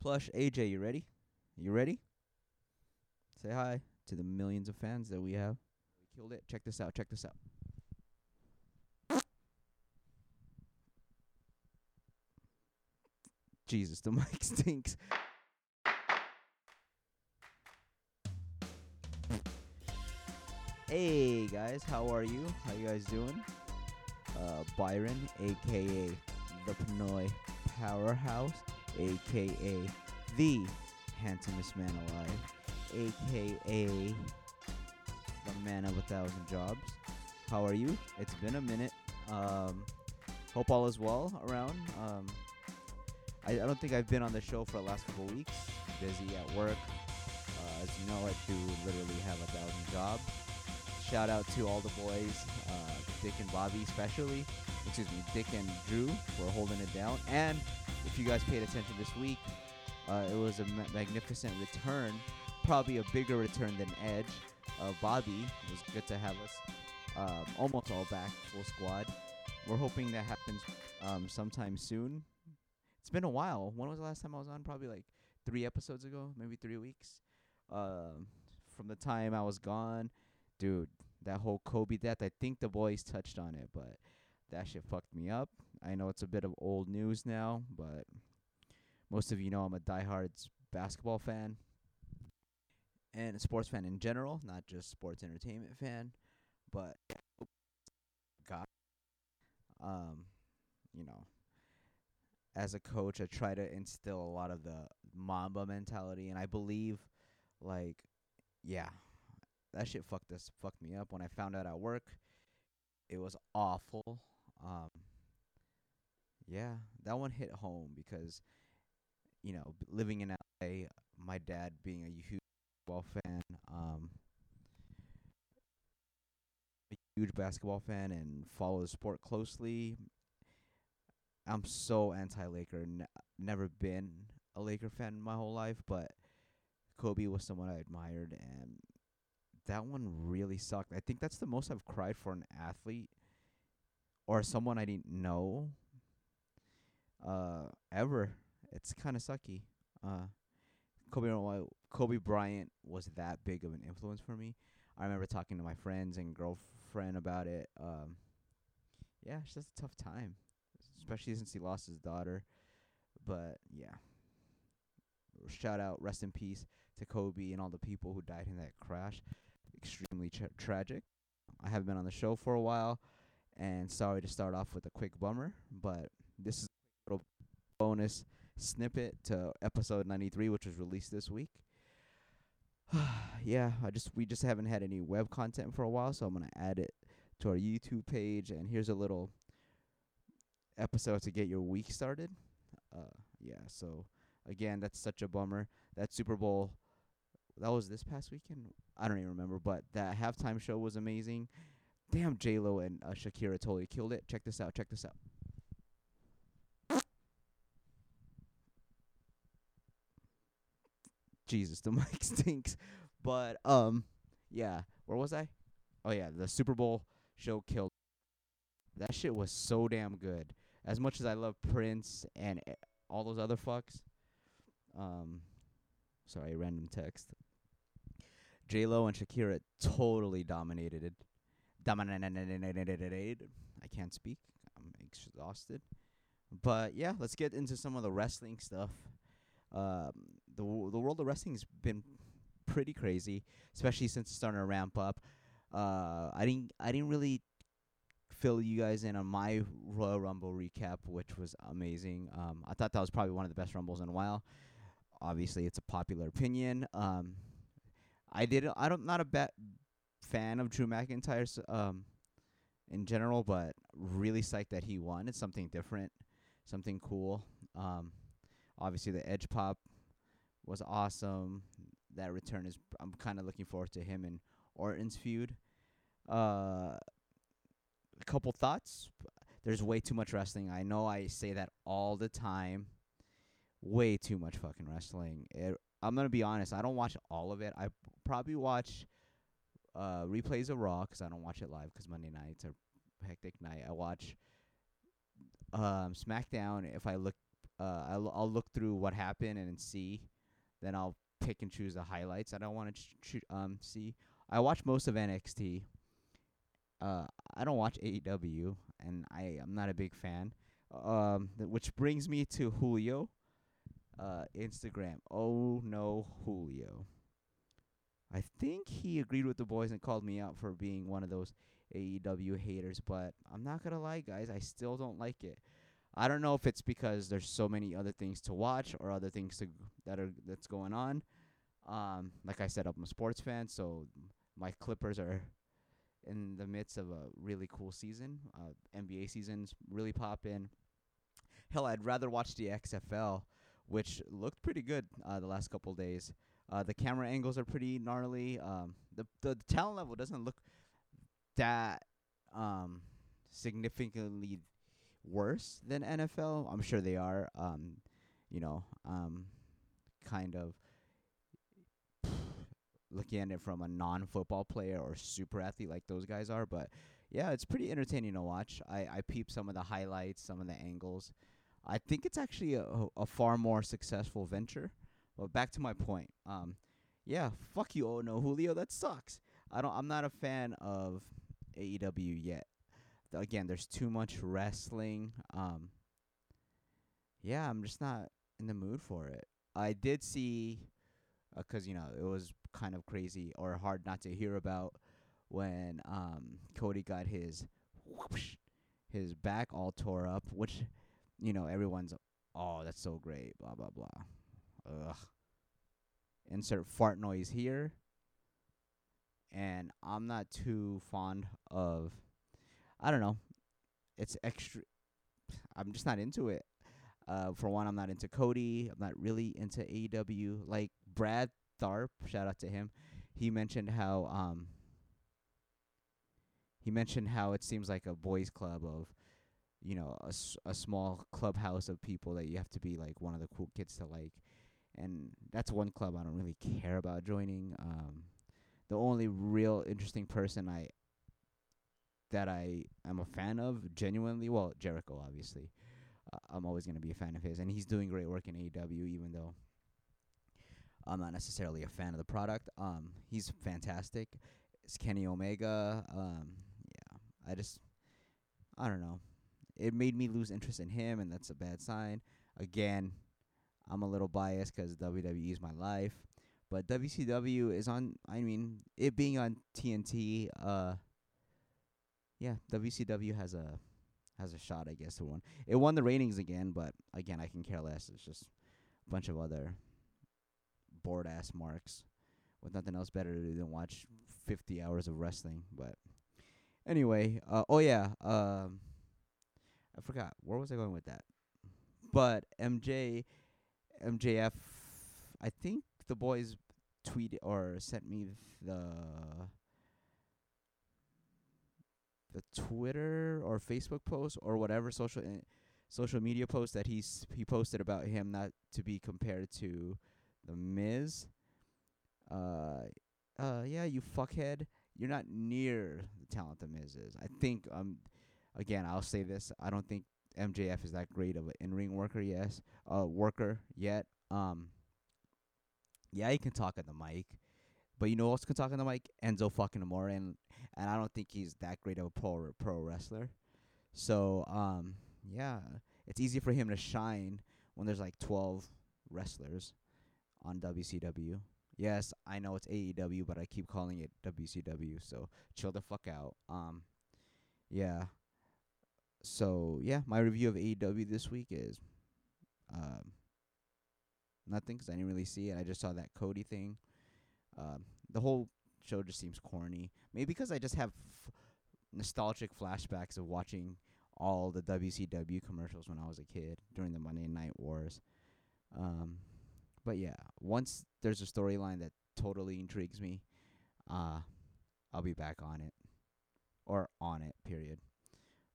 Plush AJ, you ready? You ready? Say hi to the millions of fans that we have. We killed it. Check this out. Check this out. Jesus, the mic stinks. Hey guys, how are you? How you guys doing? Uh, Byron, aka the Pinoy Powerhouse, aka the handsomest man alive, aka the man of a thousand jobs. How are you? It's been a minute. Um, hope all is well around. Um, I, I don't think I've been on the show for the last couple weeks. Busy at work. Uh, as you know, I do literally have a thousand jobs. Shout out to all the boys, uh, Dick and Bobby especially. Excuse me, Dick and Drew for holding it down. And if you guys paid attention this week, uh, it was a ma- magnificent return, probably a bigger return than Edge. Uh, Bobby it was good to have us um, almost all back, full squad. We're hoping that happens um, sometime soon. It's been a while. When was the last time I was on? Probably like three episodes ago, maybe three weeks. Um, from the time I was gone, dude, that whole Kobe death. I think the boys touched on it, but that shit fucked me up. I know it's a bit of old news now, but most of you know I'm a diehard basketball fan and a sports fan in general, not just sports entertainment fan. But God, um, you know, as a coach, I try to instill a lot of the Mamba mentality, and I believe, like, yeah, that shit fucked us, fucked me up. When I found out at work, it was awful. Um, yeah, that one hit home because, you know, living in LA, my dad being a huge basketball fan, um, a huge basketball fan and follow the sport closely. I'm so anti-Laker. N- never been a Laker fan my whole life, but Kobe was someone I admired, and that one really sucked. I think that's the most I've cried for an athlete or someone I didn't know uh ever. It's kind of sucky. Uh Kobe Kobe Bryant was that big of an influence for me. I remember talking to my friends and girlfriend about it. Um yeah, it's just a tough time, especially since he lost his daughter. But yeah. Shout out, rest in peace to Kobe and all the people who died in that crash. Extremely tra- tragic. I haven't been on the show for a while, and sorry to start off with a quick bummer, but this is a little bonus snippet to episode 93, which was released this week. yeah, I just we just haven't had any web content for a while, so I'm gonna add it to our YouTube page. And here's a little episode to get your week started. Uh, yeah, so again, that's such a bummer. That Super Bowl, that was this past weekend. I don't even remember, but that halftime show was amazing. Damn, J Lo and uh, Shakira totally killed it. Check this out. Check this out. Jesus, the mic stinks. But um, yeah, where was I? Oh yeah, the Super Bowl show killed. That shit was so damn good. As much as I love Prince and e- all those other fucks, um, sorry, random text. J Lo and Shakira totally dominated it. I can't speak. I'm exhausted. But yeah, let's get into some of the wrestling stuff. Um, the w- the world of wrestling's been pretty crazy, especially since it's starting to ramp up. Uh, I didn't I didn't really fill you guys in on my Royal Rumble recap, which was amazing. Um, I thought that was probably one of the best Rumbles in a while. Obviously, it's a popular opinion. Um, I did I don't not a bad fan of Drew McIntyre's um in general, but really psyched that he won. It's something different, something cool. Um, obviously the Edge pop was awesome. That return is I'm kind of looking forward to him and Orton's feud. Uh, a couple thoughts. There's way too much wrestling. I know I say that all the time. Way too much fucking wrestling. It, I'm gonna be honest. I don't watch all of it. I probably watch uh replays of Raw 'cause I don't watch it live 'cause Monday nights are hectic night. I watch um SmackDown if I look Uh, I'll I'll look through what happened and see, then I'll pick and choose the highlights I don't want to ch- um see. I watch most of NXT. Uh, I don't watch AEW, and I am not a big fan. Um, th- which brings me to Julio. Uh, Instagram. Oh no, Julio. I think he agreed with the boys and called me out for being one of those AEW haters, but I'm not gonna lie, guys. I still don't like it. I don't know if it's because there's so many other things to watch or other things to that are that's going on. Um, like I said, I'm a sports fan, so my Clippers are in the midst of a really cool season. Uh, NBA season's really popping. Hell, I'd rather watch the XFL, which looked pretty good uh, the last couple days. Uh, the camera angles are pretty gnarly. Um, the, the the talent level doesn't look that um significantly worse than NFL. I'm sure they are. Um, you know, um, kind of looking at it from a non-football player or super athlete like those guys are. But yeah, it's pretty entertaining to watch. I I peep some of the highlights, some of the angles. I think it's actually a a far more successful venture. But back to my point. Um, yeah, fuck you, oh no, Julio. That sucks. I don't. I'm not a fan of AEW yet. Again, there's too much wrestling. Um, yeah, I'm just not in the mood for it. I did see, uh 'cause you know it was kind of crazy or hard not to hear about when um Cody got his whoosh, his back all tore up, which you know everyone's oh that's so great, blah blah blah. Ugh. Insert fart noise here. And I'm not too fond of I don't know. It's extra I'm just not into it. Uh for one I'm not into Cody. I'm not really into AEW. Like Brad Tharp, shout out to him. He mentioned how um he mentioned how it seems like a boys club of you know a, s- a small clubhouse of people that you have to be like one of the cool kids to like and that's one club I don't really care about joining. Um, the only real interesting person I that I am a fan of genuinely, well, Jericho obviously. Uh, I'm always gonna be a fan of his, and he's doing great work in AEW, even though I'm not necessarily a fan of the product. Um, he's fantastic. It's Kenny Omega. Um, yeah, I just, I don't know. It made me lose interest in him, and that's a bad sign. Again, I'm a little biased 'cause WWE is my life, but WCW is on. I mean, it being on TNT. Uh, yeah, WCW has a has a shot, I guess, to win. It won the ratings again, but again, I can care less. It's just a bunch of other bored ass marks with nothing else better to do than watch 50 hours of wrestling. But anyway, uh, oh yeah, um, I forgot where was I going with that. But MJ, MJF, I think the boys tweeted or sent me the the Twitter or Facebook post or whatever social i- social media post that he's he posted about him not to be compared to the Miz. Uh, uh, yeah, you fuckhead. You're not near the talent the Miz is. I think um, again, I'll say this. I don't think MJF is that great of an in-ring worker. Yes, uh, worker yet. Um, yeah, he can talk at the mic, but you know who else can talk on the mic? Enzo fucking Amore, and and I don't think he's that great of a pro pro wrestler. So um, yeah, it's easy for him to shine when there's like twelve wrestlers on WCW. Yes, I know it's AEW, but I keep calling it WCW. So chill the fuck out. Um, yeah. So yeah, my review of AEW this week is um nothing 'cause I didn't really see it. I just saw that Cody thing. Um, the whole show just seems corny. Maybe because I just have f- nostalgic flashbacks of watching all the WCW commercials when I was a kid during the Monday Night Wars. Um, but yeah, once there's a storyline that totally intrigues me, uh, I'll be back on it or on it. Period.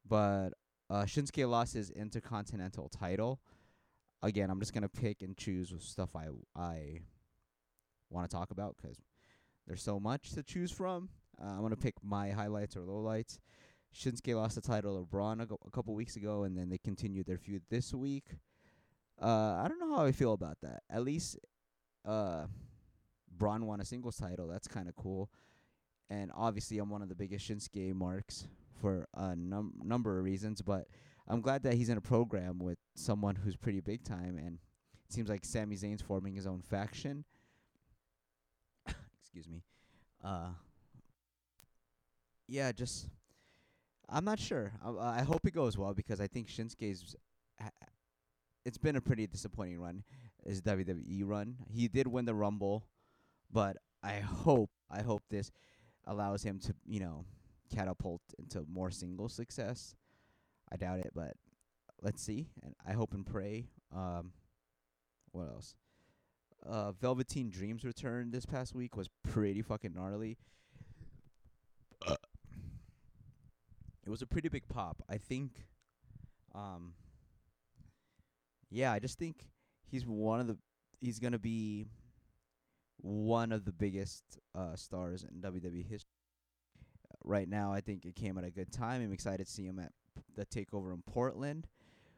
But uh, Shinsuke lost his Intercontinental title. Again, I'm just gonna pick and choose stuff I I want to talk about 'cause there's so much to choose from. Uh, I'm gonna pick my highlights or lowlights. Shinsuke lost the title to Braun a, go- a couple weeks ago, and then they continued their feud this week. Uh, I don't know how I feel about that. At least, uh, Braun won a singles title. That's kind of cool. And obviously, I'm one of the biggest Shinsuke marks for a num- number of reasons. But I'm glad that he's in a program with someone who's pretty big time. And it seems like Sami Zayn's forming his own faction. Excuse me. Uh, yeah, just I'm not sure. I, I hope it goes well because I think Shinsuke's. It's been a pretty disappointing run, his WWE run. He did win the Rumble, but I hope I hope this allows him to you know catapult into more single success. I doubt it, but let's see. And I hope and pray. Um, what else? Uh, Velveteen Dreams return this past week was pretty fucking gnarly. It was a pretty big pop. I think um yeah, I just think he's one of the he's to be one of the biggest uh stars in WWE history. Right now, I think it came at a good time. I'm excited to see him at the takeover in Portland,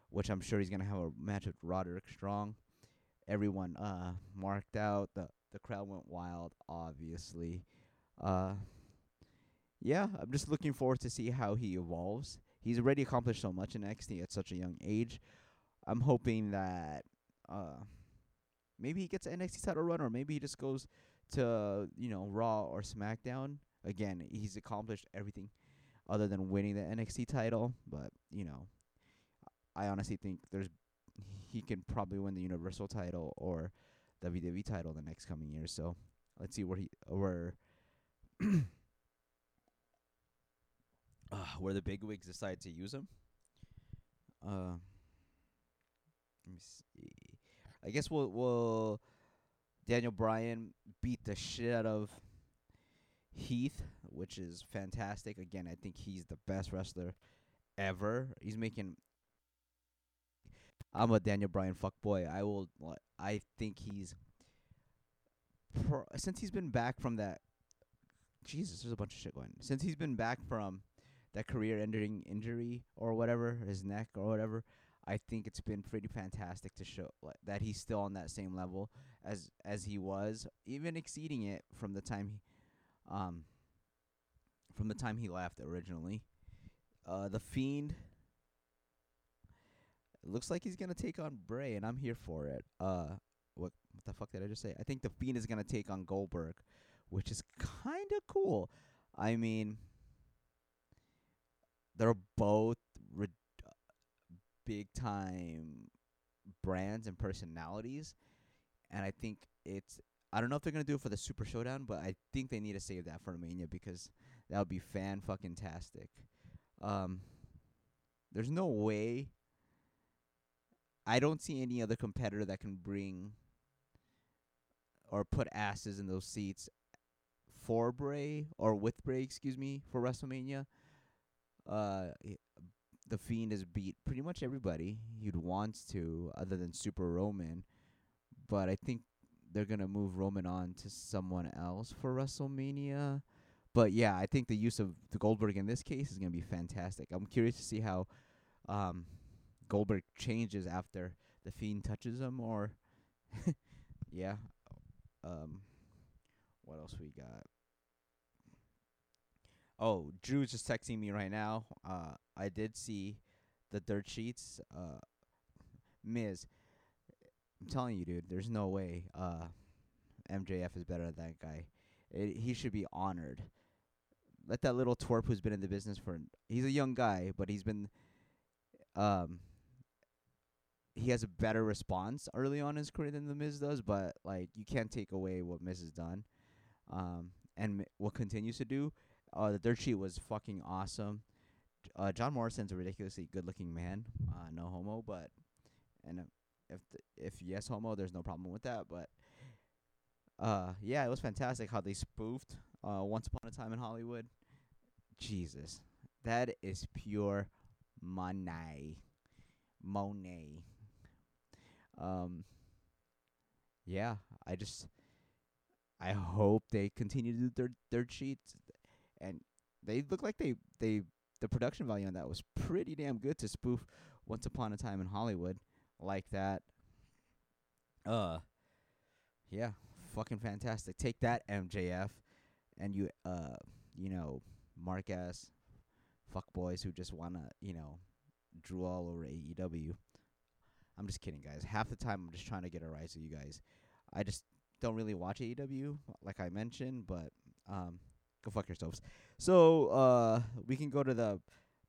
which I'm sure he's to have a match with Roderick Strong. Everyone uh marked out. The the crowd went wild, obviously. Uh yeah, I'm just looking forward to see how he evolves. He's already accomplished so much in NXT at such a young age. I'm hoping that uh maybe he gets an NXT title run or maybe he just goes to, you know, Raw or SmackDown. Again, he's accomplished everything other than winning the NXT title, but, you know, I honestly think there's he can probably win the Universal title or WWE title the next coming years. So, let's see where he where uh, where the big wigs decide to use him. Uh, let me see. I guess we'll we'll Daniel Bryan beat the shit out of Heath, which is fantastic. Again, I think he's the best wrestler ever. He's making. I'm a Daniel Bryan fuckboy. I will. I think he's. Pro, since he's been back from that. Jesus, there's a bunch of shit going. Since he's been back from that career-ending injury or whatever, his neck or whatever, I think it's been pretty fantastic to show like, that he's still on that same level as as he was, even exceeding it from the time he, um, from the time he left originally. Uh, the Fiend. Looks like he's gonna take on Bray, and I'm here for it. Uh, what what the fuck did I just say? I think the Fiend is gonna take on Goldberg, which is kind of cool. I mean, they're both re- big time brands and personalities, and I think it's. I don't know if they're gonna do it for the Super Showdown, but I think they need to save that for Mania because that would be fan fucking tastic. Um, there's no way. I don't see any other competitor that can bring or put asses in those seats for Bray or with Bray, excuse me, for WrestleMania uh, the Fiend has beat pretty much everybody he'd wants to, other than Super Roman. But I think they're gonna move Roman on to someone else for WrestleMania. But yeah, I think the use of the Goldberg in this case is gonna be fantastic. I'm curious to see how um, Goldberg changes after the Fiend touches him, or yeah. Um, what else we got? Oh, Drew's just texting me right now. Uh, I did see the dirt sheets. Uh, Miz, I'm telling you, dude, there's no way. Uh, MJF is better than that guy. It, he should be honored. Let that little twerp who's been in the business for he's a young guy, but he's been um he has a better response early on in his career than the Miz does, but like you can't take away what Miz has done, um, and what continues to do. Uh, the dirt sheet was fucking awesome. Uh, John Morrison's a ridiculously good-looking man. Uh, no homo, but and if the, if yes homo, there's no problem with that. But uh, yeah, it was fantastic how they spoofed uh, Once Upon a Time in Hollywood. Jesus, that is pure money, Monet. Um, yeah, I just I hope they continue to do their dirt sheets and they look like they they the production value on that was pretty damn good to spoof Once Upon a Time in Hollywood like that. Uh, yeah, fucking fantastic. Take that, MJF, and you, uh, you know, ass fuck boys who just wanna, you know, drool all over AEW. I'm just kidding, guys. Half the time, I'm just trying to get a rise of you guys. I just don't really watch AEW, like I mentioned, but um, go fuck yourselves. So uh, we can go to the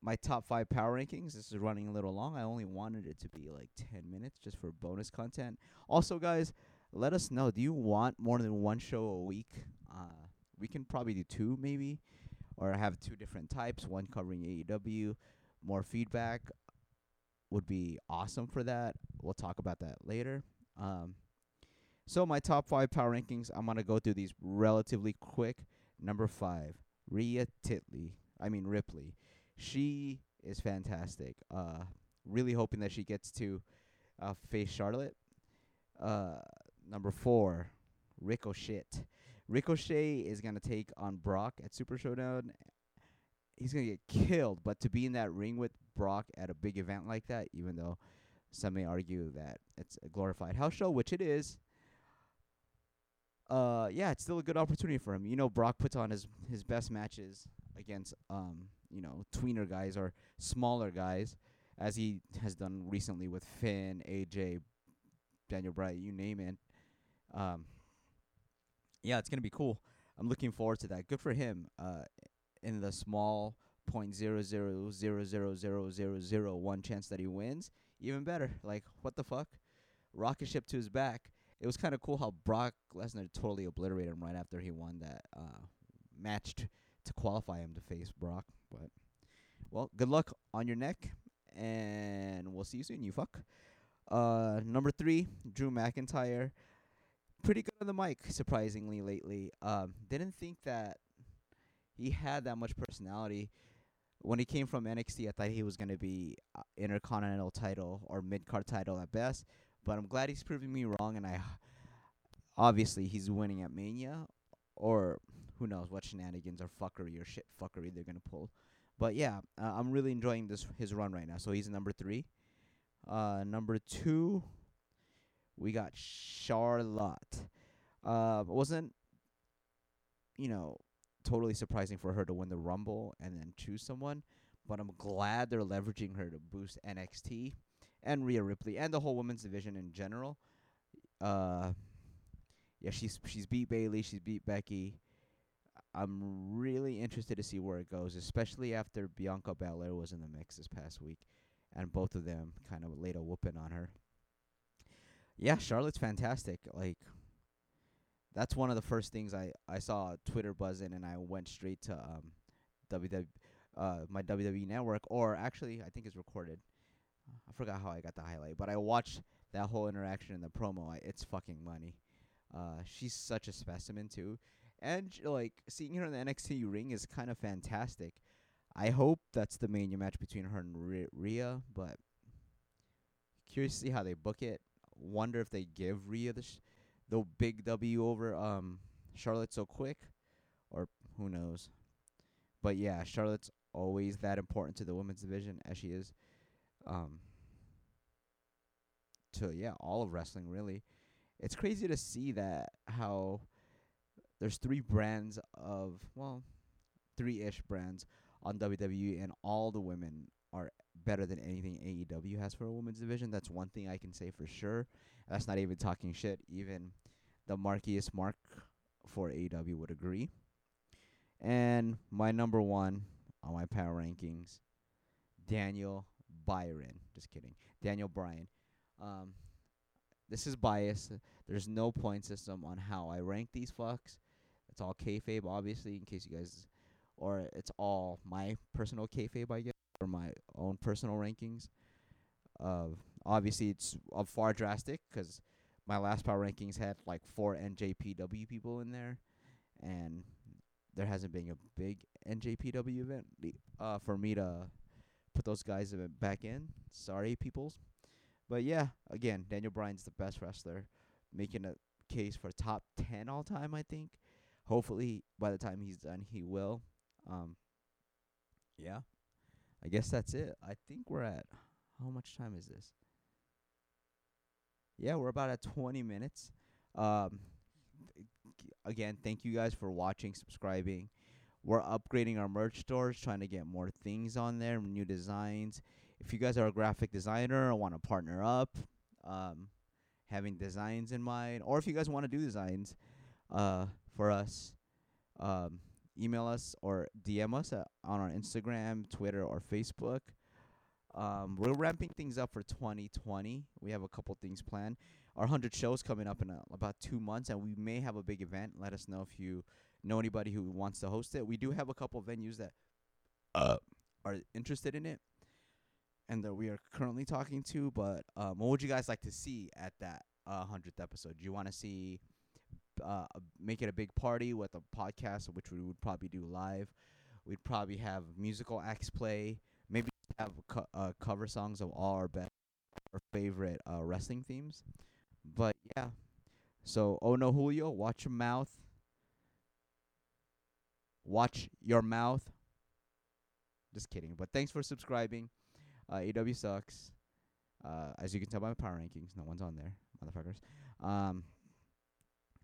my top five power rankings. This is running a little long. I only wanted it to be like ten minutes just for bonus content. Also, guys, let us know. Do you want more than one show a week? Uh, we can probably do two, maybe, or have two different types. One covering AEW. More feedback would be awesome for that. We'll talk about that later. Um, so my top five power rankings, I'm gonna go through these relatively quick. Number five, Rhea Titley. I mean Ripley. She is fantastic. Uh, really hoping that she gets to uh, face Charlotte. Uh, number four, Ricochet. Ricochet is gonna take on Brock at Super Showdown. He's gonna get killed, but to be in that ring with Brock at a big event like that, even though some may argue that it's a glorified house show, which it is. Uh, yeah, it's still a good opportunity for him. You know, Brock puts on his his best matches against um, you know, tweener guys or smaller guys, as he has done recently with Finn, AJ, Daniel Bryan, you name it. Um, yeah, it's gonna be cool. I'm looking forward to that. Good for him. Uh, in the small point zero zero zero zero zero zero zero one chance that he wins, even better. Like what the fuck? Rocket ship to his back. It was kind of cool how Brock Lesnar totally obliterated him right after he won that uh, match t- to qualify him to face Brock. But well, good luck on your neck, and we'll see you soon. You fuck. Uh, number three, Drew McIntyre. Pretty good on the mic, surprisingly lately. Um, didn't think that he had that much personality when he came from NXT, I thought he was going to be uh, Intercontinental title or mid card title at best. But I'm glad he's proving me wrong, and I obviously he's winning at Mania, or who knows what shenanigans or fuckery or shit fuckery they're gonna pull. But yeah, uh, I'm really enjoying this his run right now. So he's number three. Uh, number two, we got Charlotte. Uh, wasn't you know totally surprising for her to win the Rumble and then choose someone, but I'm glad they're leveraging her to boost NXT and Rhea Ripley and the whole women's division in general. Uh, yeah, she's she's beat Bayley, she's beat Becky. I'm really interested to see where it goes, especially after Bianca Belair was in the mix this past week, and both of them kind of laid a whooping on her. Yeah, Charlotte's fantastic. Like that's one of the first things I I saw Twitter buzzing, and I went straight to um WW uh my WWE network, or actually I think it's recorded. I forgot how I got the highlight, but I watched that whole interaction in the promo. I, it's fucking money. Uh, she's such a specimen too, and like seeing her in the NXT ring is kind of fantastic. I hope that's the main match between her and Rhea, but curious to see how they book it. Wonder if they give Rhea the sh- the big W over um Charlotte so quick, or who knows. But yeah, Charlotte's always that important to the women's division as she is um to yeah, all of wrestling really. It's crazy to see that how there's three brands of well, three ish brands on WWE and all the women are better than anything AEW has for a women's division. That's one thing I can say for sure. That's not even talking shit. Even the Markiest Mark for AEW would agree. And my number one on my power rankings, Daniel Byron. Just kidding. Daniel Bryan. Um, this is biased. There's no point system on how I rank these fucks. It's all kayfabe, obviously, in case you guys, or it's all my personal kayfabe, I guess, or my own personal rankings. Uh, obviously, it's uh, far drastic because my last power rankings had like four NJPW people in there, and there hasn't been a big NJPW event uh, for me to put those guys back in. Sorry, peoples. But yeah, again, Daniel Bryan's the best wrestler, making a case for top 10 all time, I think. Hopefully, by the time he's done, he will. Um, yeah, I guess that's it. I think we're at how much time is this? yeah, we're about at 20 minutes. Um, again, thank you guys for watching, subscribing. We're upgrading our merch stores, trying to get more things on there, new designs. If you guys are a graphic designer or want to partner up, um, having designs in mind, or if you guys want to do designs uh, for us, um, email us or DM us at, on our Instagram, Twitter, or Facebook. Um, we're ramping things up for 2020. We have a couple things planned. Our 100 shows coming up in uh about two months, and we may have a big event. Let us know if you know anybody who wants to host it. We do have a couple venues that uh, are interested in it, and that we are currently talking to. But um, what would you guys like to see at that uh, 100th episode? Do you want to see uh, make it a big party with a podcast, which we would probably do live? We'd probably have musical acts play. Maybe have co- uh, cover songs of all our best, our favorite uh, wrestling themes. But yeah, so oh no, Julio, watch your mouth. Watch your mouth. Just kidding. But thanks for subscribing. Uh, AW sucks. Uh, as you can tell by my power rankings, no one's on there, motherfuckers. Um,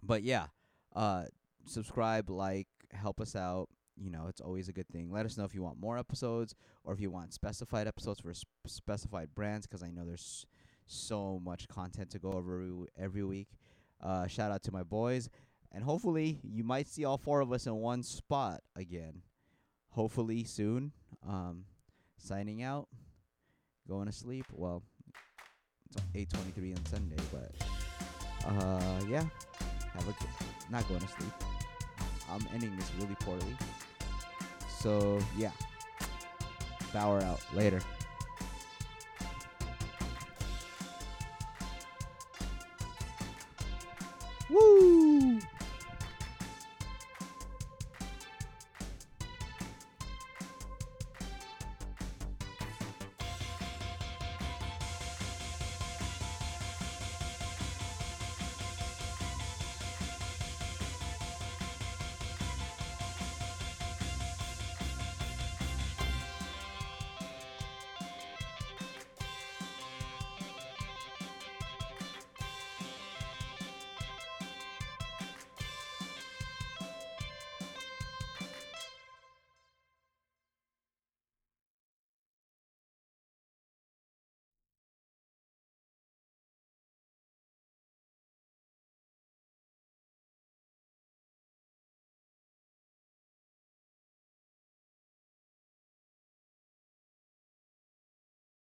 but yeah, uh, subscribe, like, help us out. You know, it's always a good thing. Let us know if you want more episodes or if you want specified episodes for sp- specified brands, because I know there's so much content to go over every, week. Uh, shout out to my boys. And hopefully, you might see all four of us in one spot again. Hopefully, soon. Um, signing out. Going to sleep. Well, it's 8.23 on Sunday, but uh, yeah. Have a good, not going to sleep. I'm ending this really poorly. So, yeah. Bauer out. Later.